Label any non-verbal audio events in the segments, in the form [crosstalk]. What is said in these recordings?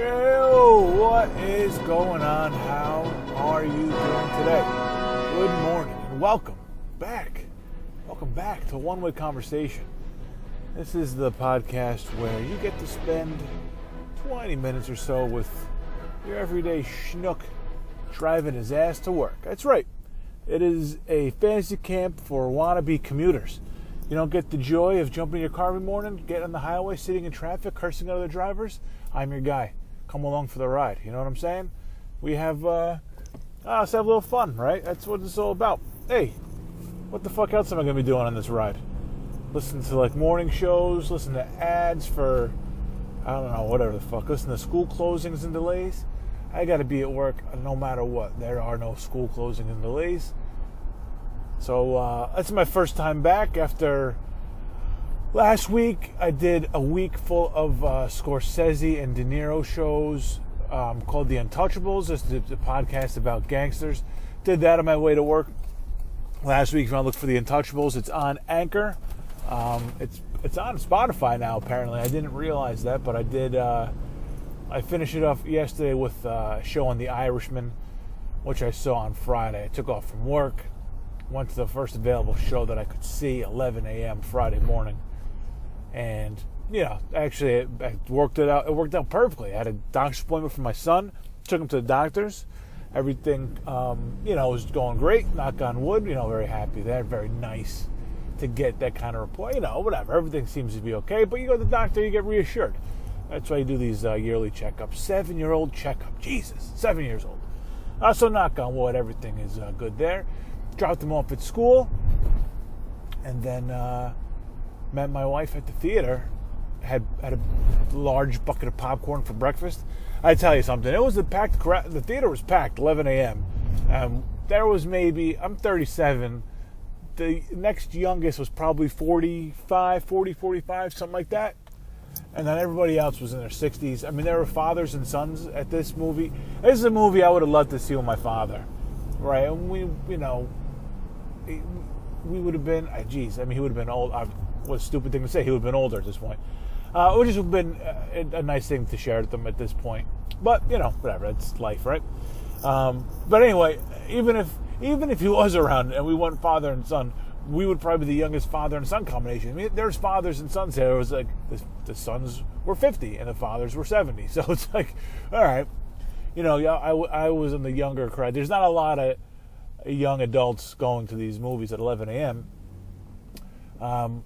Yo, what is going on? How are you doing today? Good morning and welcome back. Welcome back to One Way Conversation. This is the podcast where you get to spend 20 minutes or so with your everyday schnook driving his ass to work. That's right. It is a fantasy camp for wannabe commuters. You don't get the joy of jumping in your car every morning, getting on the highway, sitting in traffic, cursing at other drivers. I'm your guy. Come along for the ride. You know what I'm saying? We have, uh, ah, let's have a little fun, right? That's what it's all about. Hey, what the fuck else am I going to be doing on this ride? Listen to like morning shows, listen to ads for, I don't know, whatever the fuck. Listen to school closings and delays. I got to be at work no matter what. There are no school closings and delays. So uh, that's my first time back after last week. I did a week full of uh, Scorsese and De Niro shows um, called The Untouchables. It's the, the podcast about gangsters. Did that on my way to work last week. If you want to look for The Untouchables, it's on Anchor. Um, it's it's on Spotify now. Apparently, I didn't realize that, but I did. Uh, I finished it off yesterday with uh, a show on The Irishman, which I saw on Friday. I took off from work went to the first available show that I could see, 11 a.m. Friday morning, and you know, actually, it, it worked it out. It worked out perfectly. I had a doctor's appointment for my son. Took him to the doctor's. Everything, um, you know, was going great. Knock on wood. You know, very happy there. Very nice to get that kind of report. You know, whatever. Everything seems to be okay. But you go to the doctor, you get reassured. That's why you do these uh, yearly checkups. Seven-year-old checkup. Jesus, seven years old. Uh, so knock on wood, everything is uh, good there dropped them off at school, and then uh, met my wife at the theater. Had had a large bucket of popcorn for breakfast. I tell you something, it was a packed crowd. The theater was packed, 11 a.m. Um, there was maybe I'm 37. The next youngest was probably 45, 40, 45, something like that. And then everybody else was in their 60s. I mean, there were fathers and sons at this movie. This is a movie I would have loved to see with my father, right? And we, you know, we would have been, uh, geez, I mean, he would have been old. Uh, what a stupid thing to say. He would have been older at this point. Uh, which has been a, a, nice thing to share with them at this point. But you know, whatever. It's life, right? Um, but anyway, even if even if he was around and we went father and son, we would probably be the youngest father and son combination. I mean, there's fathers and sons here. It was like the, the sons were 50 and the fathers were 70. [laughs] So it's like, all right, you know, I, I was in the younger crowd. There's not a lot of young adults going to these movies at 11 a.m. Um,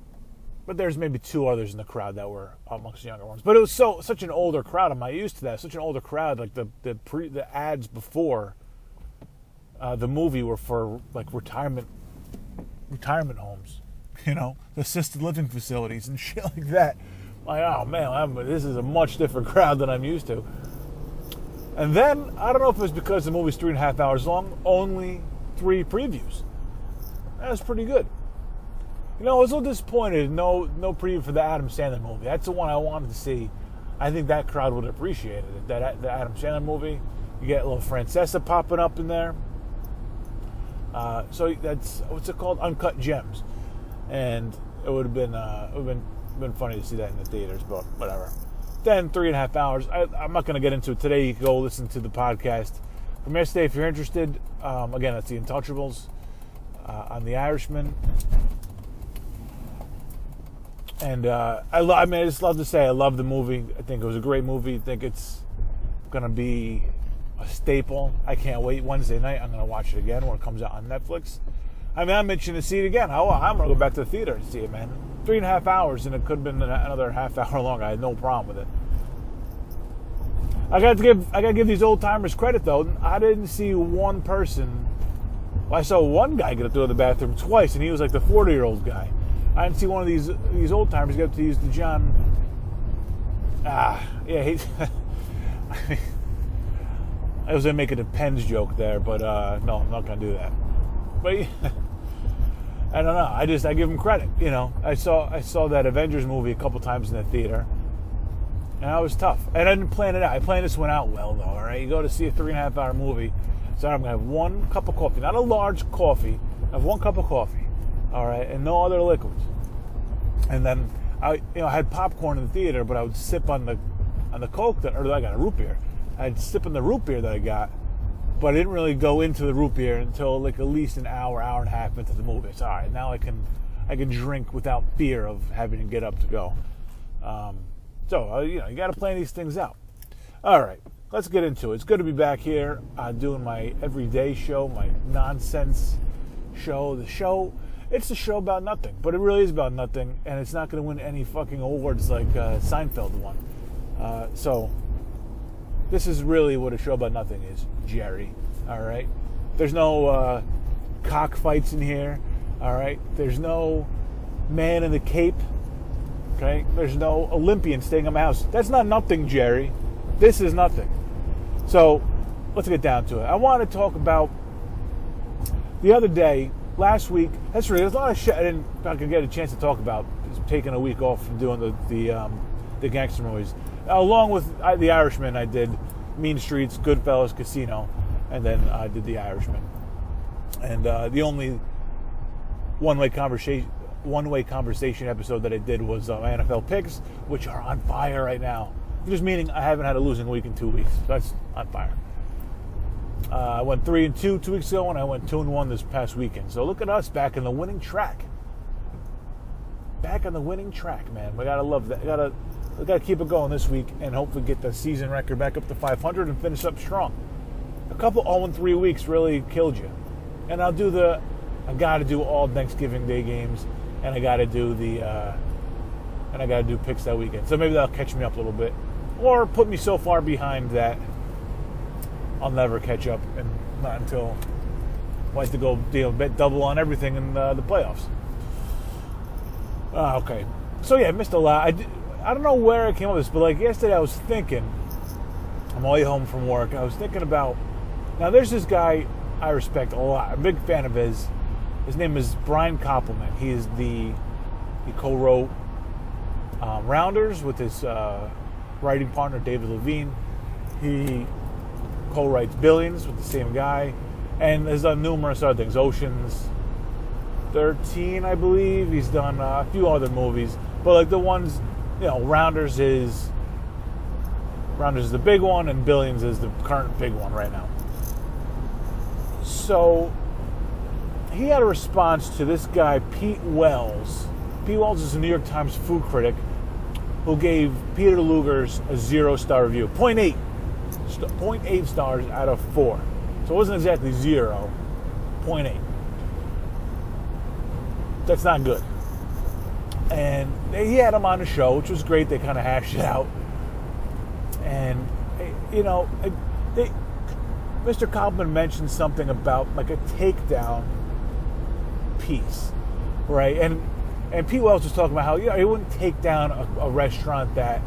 but there's maybe two others in the crowd that were amongst the younger ones. But it was so such an older crowd. I'm not used to that. Such an older crowd. Like the the pre the ads before uh, the movie were for like retirement retirement homes, [laughs] you know, assisted living facilities and [laughs] shit like that. Like, oh man, I'm, this is a much different crowd than I'm used to. And then I don't know if it was because the movie's three and a half hours long. Only three previews. That was pretty good. You know, I was a little disappointed. No, no preview for the Adam Sandler movie. That's the one I wanted to see. I think that crowd would appreciate it. That the Adam Sandler movie. You get a little Francesa popping up in there. Uh, so that's what's it called? Uncut Gems, and it would have been uh, it would have been been funny to see that in the theaters, but whatever. Then three and a half hours. I, I'm not going to get into it today. You can go listen to the podcast from yesterday, if you're interested, um, again, that's The Untouchables uh, on The Irishman. And uh, I, lo- I mean, I just love to say I love the movie. I think it was a great movie. I think it's to be a staple. I can't wait Wednesday night. I'm to watch it again when it comes out on Netflix. I mean, I'm itching to see it again. Oh, I'm to go back to the theater and see it, man. Three and a half hours, and it could have been another half [laughs] hour long. I had no problem with it. I got to give I got to give these old timers credit though. I didn't see one person. Well, I saw one guy get up to the bathroom twice, and he was like the 40 year old guy. I didn't see one of these these old timers get to use the John. Ah, yeah, he. [laughs] I was gonna make a depends joke there, but uh, no, I'm not gonna do that. But yeah, [laughs] I don't know. I just I give him credit. You know, I saw I saw that Avengers movie a couple times in the theater and that was tough. And I didn't plan it out. I planned this one out well, though. All right, you go to see a three and a half hour movie, so I'm gonna have one cup of coffee, not a large coffee. I have one cup of coffee, all right, and no other liquids. And then I, you know, I had popcorn in the theater, but I would sip on the on the Coke that, or I got a root beer. I'd sip sipping the root beer that I got, but I didn't really go into the root beer until like at least an hour, hour and a half into the movie. It's all right. Now I can, I can drink without fear of having to get up to go. Um, so uh, you know, you got to plan these things out. All right, let's get into it. It's good to be back here uh, doing my everyday show, my nonsense show. The show, it's a show about nothing, but it really is about nothing, and it's not going to win any fucking awards like uh, Seinfeld won. Uh, so this is really what a show about nothing is, Jerry. All right. There's no uh, cockfights in here. All right. There's no man in the cape. Okay. There's no Olympian staying in my house. That's not nothing, Jerry. This is nothing. So let's get down to it. I want to talk about the other day, last week. That's really there's a lot of shit I didn't I could get a chance to talk about. Taking a week off from doing the the um, the gangster movies along with The Irishman, I did Mean Streets, Goodfellas, Casino, and then I did The Irishman. And uh, the only one-way conversation one-way conversation episode that I did was uh, NFL picks, which are on fire right now. Just meaning I haven't had a losing week in two weeks. So that's on fire. Uh, I went three and two two weeks ago, and I went two and one this past weekend. So look at us back in the winning track. Back on the winning track, man. We gotta love that. We gotta we got to keep it going this week and hopefully get the season record back up to 500 and finish up strong. A couple all in 3 weeks really killed you. And I'll do the, I got to do all Thanksgiving Day games, and I got to do the, uh, and I got to do picks that weekend. So maybe that'll catch me up a little bit, or put me so far behind that I'll never catch up, and not until I like to go deal bet double on everything in uh, the playoffs. Uh, okay, so yeah, I missed a lot. I did, I don't know where I came up with this, but like yesterday I was thinking, my way home from work, I was thinking about, now there's this guy I respect a lot. I'm a big fan of his. His name is Brian Koppelman. He is the, he co-wrote um, Rounders with his uh, writing partner David Levine. He co-writes Billions with the same guy, and has done numerous other things. Oceans 13, I believe. He's done uh, a few other movies, but like the ones you know, Rounders is Rounders is the big one, and Billions is the current big one right now. So he had a response to this guy, Pete Wells. Pete Wells is a New York Times food critic who gave Peter Luger's a zero star review, 0.8, 0.8 stars out of four. So it wasn't exactly zero, 0.8. That's not good and he had him on the show, which was great. They kind of hashed it out, and you know, they, Mr. Kaufman mentioned something about like a takedown piece, right? And and Pete Wells was talking about how you know he wouldn't take down a, a restaurant that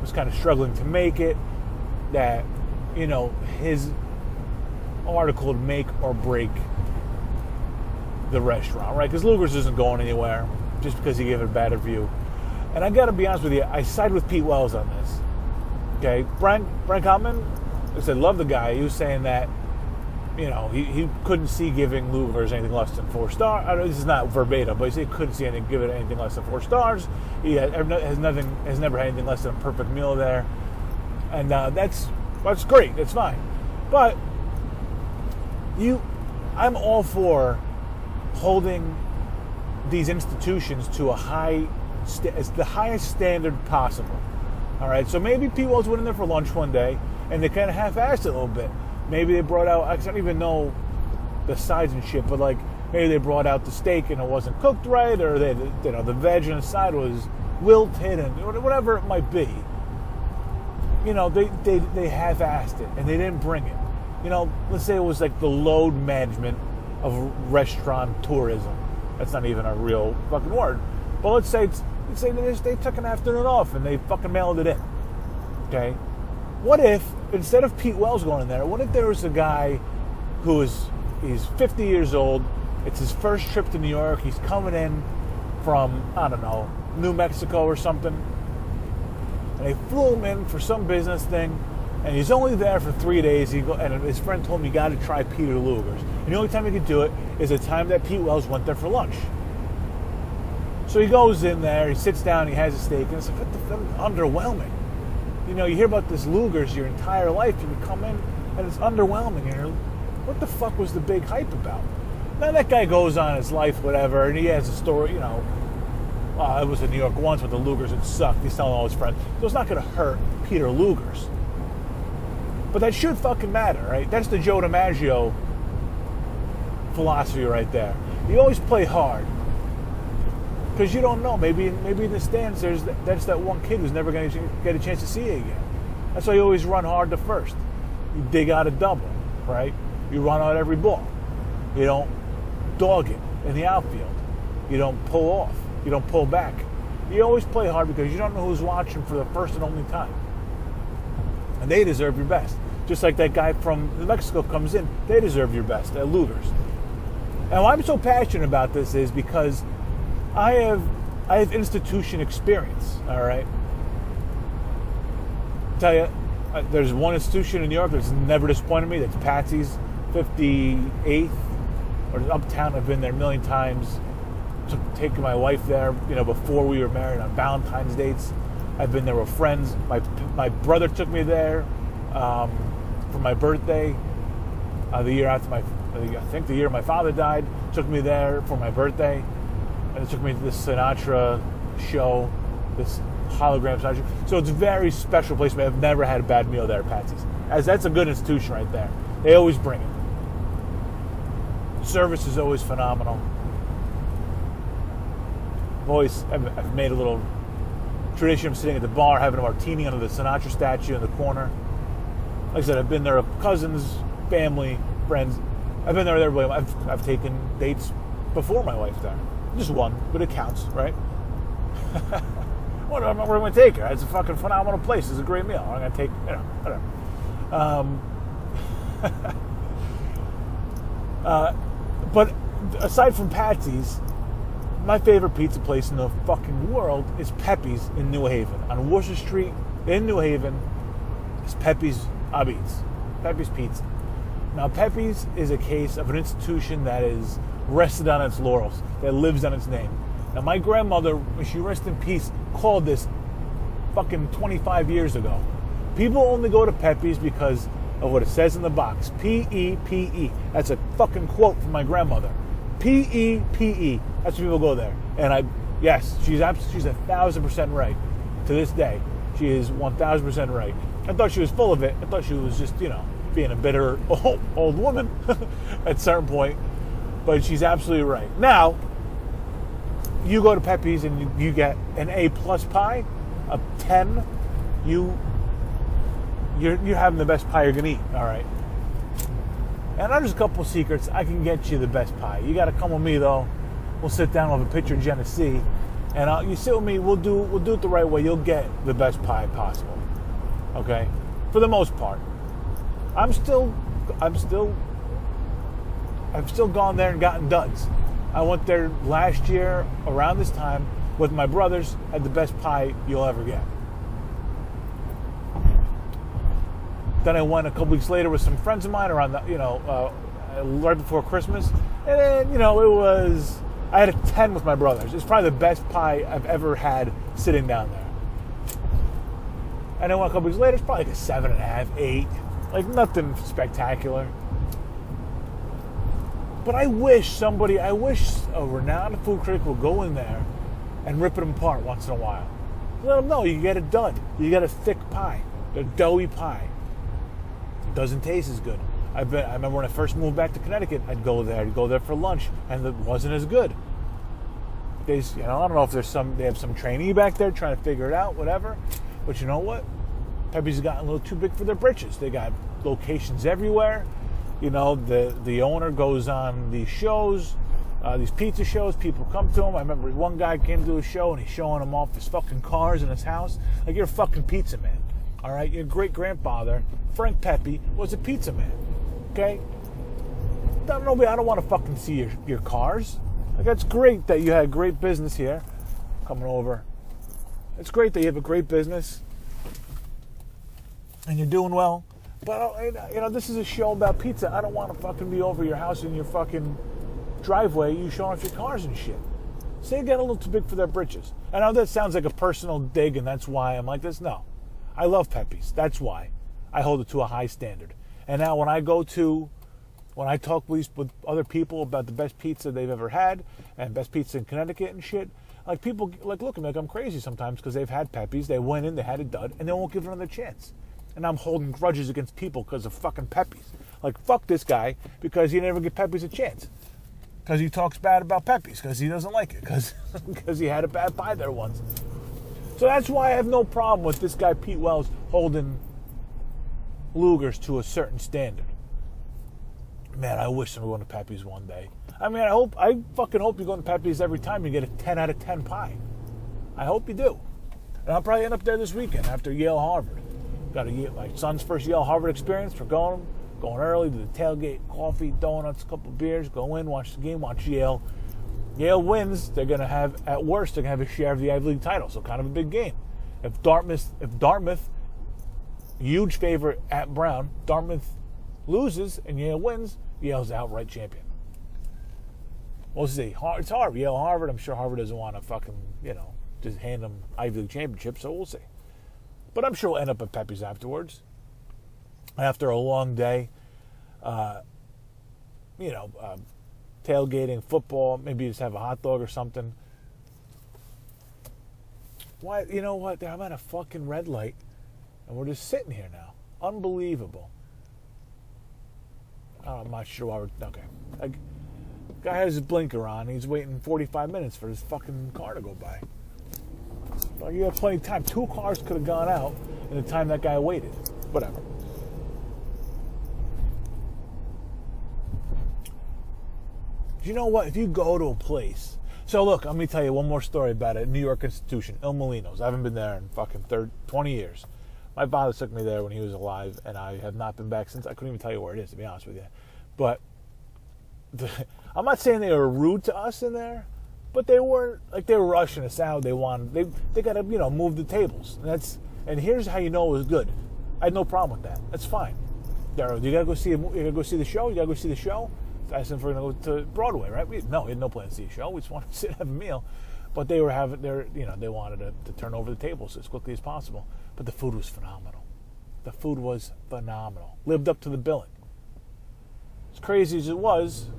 was kind of struggling to make it, that you know his article would make or break the restaurant, right? Because Luger's isn't going anywhere just because he gave it a bad review. And I got to be honest with you, I side with Pete Wells on this. Okay, Brian Brian Koppelman, I said love the guy. He was saying that you know he, he couldn't see giving Luger's anything less than four stars. This is not verbatim, but he said he couldn't see anything give it anything less than four stars. He has nothing has never had anything less than a perfect meal there, and uh, that's that's great. That's fine, but you, I'm all for holding these institutions to a high, st- the highest standard possible. All right, so maybe Pete Wells went in there for lunch one day, and they kind of half-assed it a little bit. Maybe they brought out, I don't even know the sides and shit, but like maybe they brought out the steak and it wasn't cooked right, or they, you know, the veg on the side was wilted, and whatever it might be. You know, they they they half-assed it, and they didn't bring it. You know, let's say it was like the load management of restaurant tourism that's not even a real fucking word. But let's say it's, let's say they, they took an afternoon off and they fucking mailed it in. Okay. What if instead of Pete Wells going in there, what if there was a guy who is he's 50 years old? It's his first trip to New York. He's coming in from I don't know New Mexico or something, and they flew him in for some business thing and he's only there for three days. He go, and his friend told him you got to try Peter Luger's. And the only time he could do it is the time that Pete Wells went there for lunch. So he goes in there, he sits down, he has a steak, and it's like, what the underwhelming. you know, you hear about this Luger's your entire life, you come in and it's underwhelming. And you're, what the fuck was the big hype about? Now that guy goes on his life, whatever, and he has a story, you know. Well, I was in New York once with the Lugers. It sucked. He's telling all his friends. So it's not going to hurt Peter Luger's. But that should fucking matter, right? That's the Joe DiMaggio philosophy right there. You always play hard because you don't know. Maybe maybe in the stands, there's that's that one kid who's never going to get a chance to see you again. That's why you always run hard to first. You dig out a double, right? You run out every ball. You don't dog it in the outfield. You don't pull off. You don't pull back. You always play hard because you don't know who's watching for the first and only time. And they deserve your best. Just like that guy from New Mexico comes in, they deserve your best at Luger's. And why I'm so passionate about this is because I have I have institution experience. All right. I'll tell you, uh, there's one institution in New York that's never disappointed me. That's Patsy's, 58th or Uptown. I've been there a million times. Took, taking my wife there, you know, before we were married on Valentine's dates. I've been there with friends. My my brother took me there um, for my birthday. Uh, the year after my, I think the year my father died, took me there for my birthday and it took me to this Sinatra show, this hologram Sinatra. So it's a very special place. I've never had a bad meal there at Patsy's. As that's a good institution right there. They always bring it. Service is always phenomenal. I've always I've, made a little tradition of sitting at the bar having a martini under the Sinatra statue in the corner. Like I said, I've been there with cousins, family, friends. I've been there with everybody. I've, I've taken dates before my wife there. Just one, but it counts, right? what am I going to take her? It's a fucking phenomenal place. It's a great meal. I'm going to take, you know, whatever. Um, [laughs] uh, but aside from Patsy's, my favorite pizza place in the fucking world is Pepe's in New Haven. On Wooster Street in New Haven is Pepe's Apizza. Pepe's Pizza. Now, Pepe's is a case of an institution that is rested on its laurels, that lives on its name. Now, my grandmother, when she rest in peace, called this fucking 25 years ago. People only go to Pepe's because of what it says in the box. P E P E. That's a fucking quote from my grandmother. P E P E. That's why people go there. And I, yes, she's she's a thousand percent right. To this day, she is one thousand percent right. I thought she was full of it. I thought she was just, you know, being a bitter [laughs] old, old woman [laughs] at a certain point but she's absolutely right. Now, you go to Pepe's and you, you get an A plus pie, a ten. You you're you're having the best pie you're gonna eat. All right. And there's a couple secrets. I can get you the best pie. You got to come with me though. We'll sit down with a picture of Genesee, and I'll, you sit with me. We'll do we'll do it the right way. You'll get the best pie possible. Okay, for the most part. I'm still I'm still I've still gone there and gotten duds. I went there last year around this time with my brothers, had the best pie you'll ever get. Then I went a couple weeks later with some friends of mine around the, you know, uh, right before Christmas. And then, you know, it was, I had a 10 with my brothers. It's probably the best pie I've ever had sitting down there. And then a couple weeks later, it's probably like a seven and a half, eight. Like nothing spectacular. But I wish somebody, I wish a renowned food critic would go in there and rip it apart once in a while. Let them know you get a dud. You get a thick pie, a doughy pie. It doesn't taste as good. Been, I remember when I first moved back to Connecticut, I'd go there, I'd go there for lunch, and it wasn't as good. They, you know, I don't know if there's some, they have some trainee back there trying to figure it out, whatever. But you know what? Pepe's gotten a little too big for their britches. They got locations everywhere you know, the the owner goes on these shows, uh, these pizza shows. People come to him. I remember one guy came to a show and he's showing them off his fucking cars and his house. Like you're a fucking pizza man. All right, your great grandfather Frank Pepe was a pizza man. Okay, nobody. I don't want to fucking see your your cars. Like that's great that you had great business here. Coming over, it's great that you have a great business and you're doing well. But uh, you know, this is a show about pizza. I don't want to fucking be over your house in your fucking driveway, you showing off your cars and shit. So they get a little too big for their britches. I know that sounds like a personal dig, and that's why I'm like this. No, I love Pepe's. That's why I hold it to a high standard. And now when I go to, when I talk with, other people about the best pizza they've ever had and best pizza in Connecticut and shit, like people like look at me like I'm crazy sometimes because they've had Pepe's, they went in, they had a dud, and they won't give it another chance. And I'm holding grudges against people because of fucking Pepe's. Like fuck this guy because he never give Pepe's a chance. Because he talks bad about Pepe's because he doesn't like it because because [laughs] he had a bad pie there once. So that's why I have no problem with this guy Pete Wells holding Luger's to a certain standard. Man, I wish I'm going to Pepe's one day. I mean, I hope, I fucking hope you go to Pepe's every time you get a 10 out of 10 pie. I hope you do. And I'll probably end up there this weekend after Yale Harvard. Got a, my son's first Yale Harvard experience for going, going early to the tailgate, coffee, donuts, a couple beers, go in, watch the game, watch Yale. Yale wins, they're to have, at worst, they're to have a share of the Ivy League title. So kind of a big game. If Dartmouth, if Dartmouth, huge favorite at Brown, Dartmouth loses and Yale wins, Yale's outright champion. We'll see. It's Harvard, Yale, Harvard. I'm sure Harvard doesn't want to fucking, you know, just hand them Ivy League championship, so we'll see. But I'm sure we'll end up at Pepe's afterwards. After a long day, uh, you know, uh, tailgating, football, maybe just have a hot dog or something. Why, you know what? I'm at a fucking red light, and we're just sitting here now. Unbelievable. Oh, I'm not sure why we're okay. Like, guy has his blinker on. He's waiting 45 minutes for his fucking car to go by. Well, you have plenty of time. Two cars could have gone out in the time that guy waited. Whatever. You know what? If you go to a place, so look, let me tell you one more story about a New York institution, Il Mulino's. I haven't been there in fucking 30, 20 years. My father took me there when he was alive, and I have not been back since. I couldn't even tell you where it is, to be honest with you. But the, [laughs] I'm not saying they were rude to us in there, but they weren't like they were rushing us out. They wanted they they got to you know move the tables. And that's and here's how you know it was good. I had no problem with that. That's fine. There, you gotta go see you gotta go see the show. You gotta go see the show. I said we're gonna go to Broadway, right? We, no, we had no plan to see a show. We just [laughs] wanted to sit and have a meal. But they were having their you know they wanted to, to turn over the tables as quickly as possible. But the food was phenomenal. The food was phenomenal. Lived up to the billing. As crazy as it was,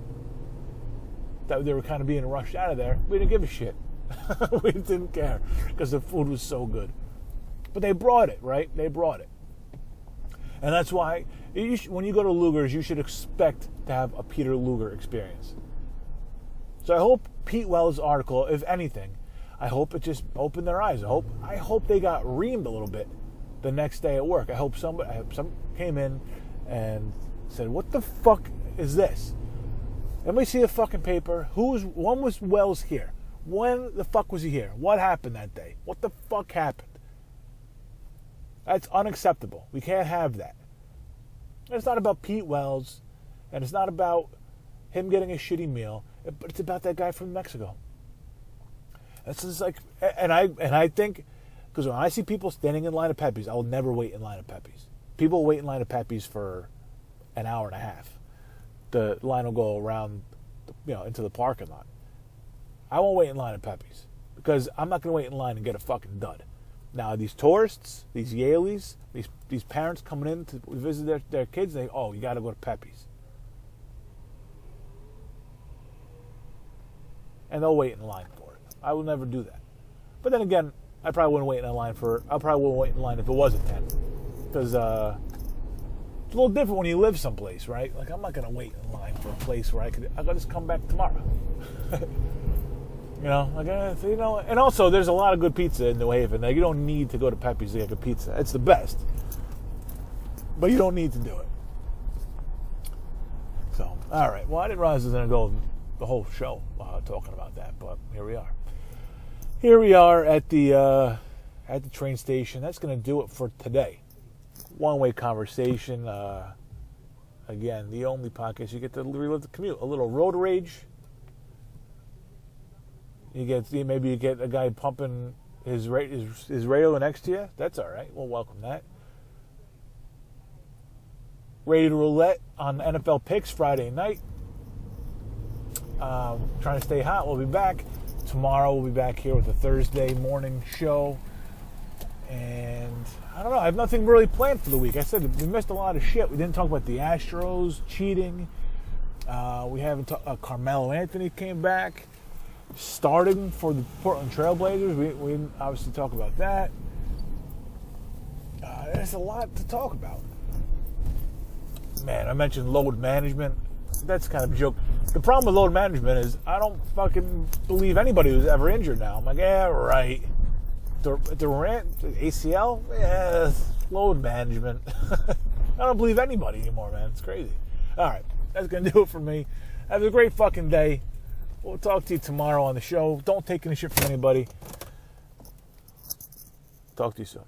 that they were kind of being rushed out of there, we didn't give a shit. [laughs] we didn't care because the food was so good. But they brought it, right? They brought it. And that's why you should, when you go to Luger's, you should expect to have a Peter Luger experience. So I hope Pete Wells' article, if anything, I hope it just opened their eyes. I hope I hope they got reamed a little bit the next day at work. I hope somebody I hope some came in and said, "What the fuck is this?" Let me see the fucking paper. Who's when was Wells here? When the fuck was he here? What happened that day? What the fuck happened? That's unacceptable. We can't have that. It's not about Pete Wells, and it's not about him getting a shitty meal, but it's about that guy from Mexico. It's just like, and I and I think, because when I see people standing in line at Pepe's, I will never wait in line at Pepe's. People wait in line at Pepe's for an hour and a half the line will go around, you know, into the parking lot. I won't wait in line at Pepe's because I'm not going to wait in line and get a fucking dud. Now these tourists, these Yaleys, these these parents coming in to visit their, their kids, they oh you got to go to Pepe's, and they'll wait in line. I will never do that. But then again, I probably wouldn't wait in line for. I probably wouldn't wait in line if it was a ten, because uh, it's a little different when you live someplace, right? Like I'm not gonna wait in line for a place where I could I could just come back tomorrow. [laughs] you know, like uh, you know, and also there's a lot of good pizza in New Haven. Like you don't need to go to Pepe's to get good pizza. It's the best, but you don't need to do it. So, all right. Well, I didn't realize I was gonna go the whole show uh, talking about that, but here we are. Here we are at the uh, at the train station. That's gonna do it for today one way conversation. Uh, again, the only podcast you get to relive the commute. A little road rage. You get maybe you get a guy pumping his his, his radio next to you. That's all right. We'll welcome that. Radio Roulette on NFL picks Friday night. Um, trying to stay hot. We'll be back tomorrow. We'll be back here with a Thursday morning show And I don't know. I have nothing really planned for the week. I said we missed a lot of shit. We didn't talk about the Astros cheating. Uh, we haven't. Ta- uh, Carmelo Anthony came back, starting for the Portland Trailblazers. We, we didn't obviously talk about that. Uh, there's a lot to talk about. Man, I mentioned load management. That's kind of a joke. The problem with load management is I don't fucking believe anybody who's ever injured now. I'm like, yeah, right. Durant, ACL, yeah, load management. [laughs] I don't believe anybody anymore, man. It's crazy. All right, that's gonna [laughs] do it for me. Have a great fucking day. We'll talk to you tomorrow on the show. Don't take any shit from anybody. Talk to you soon.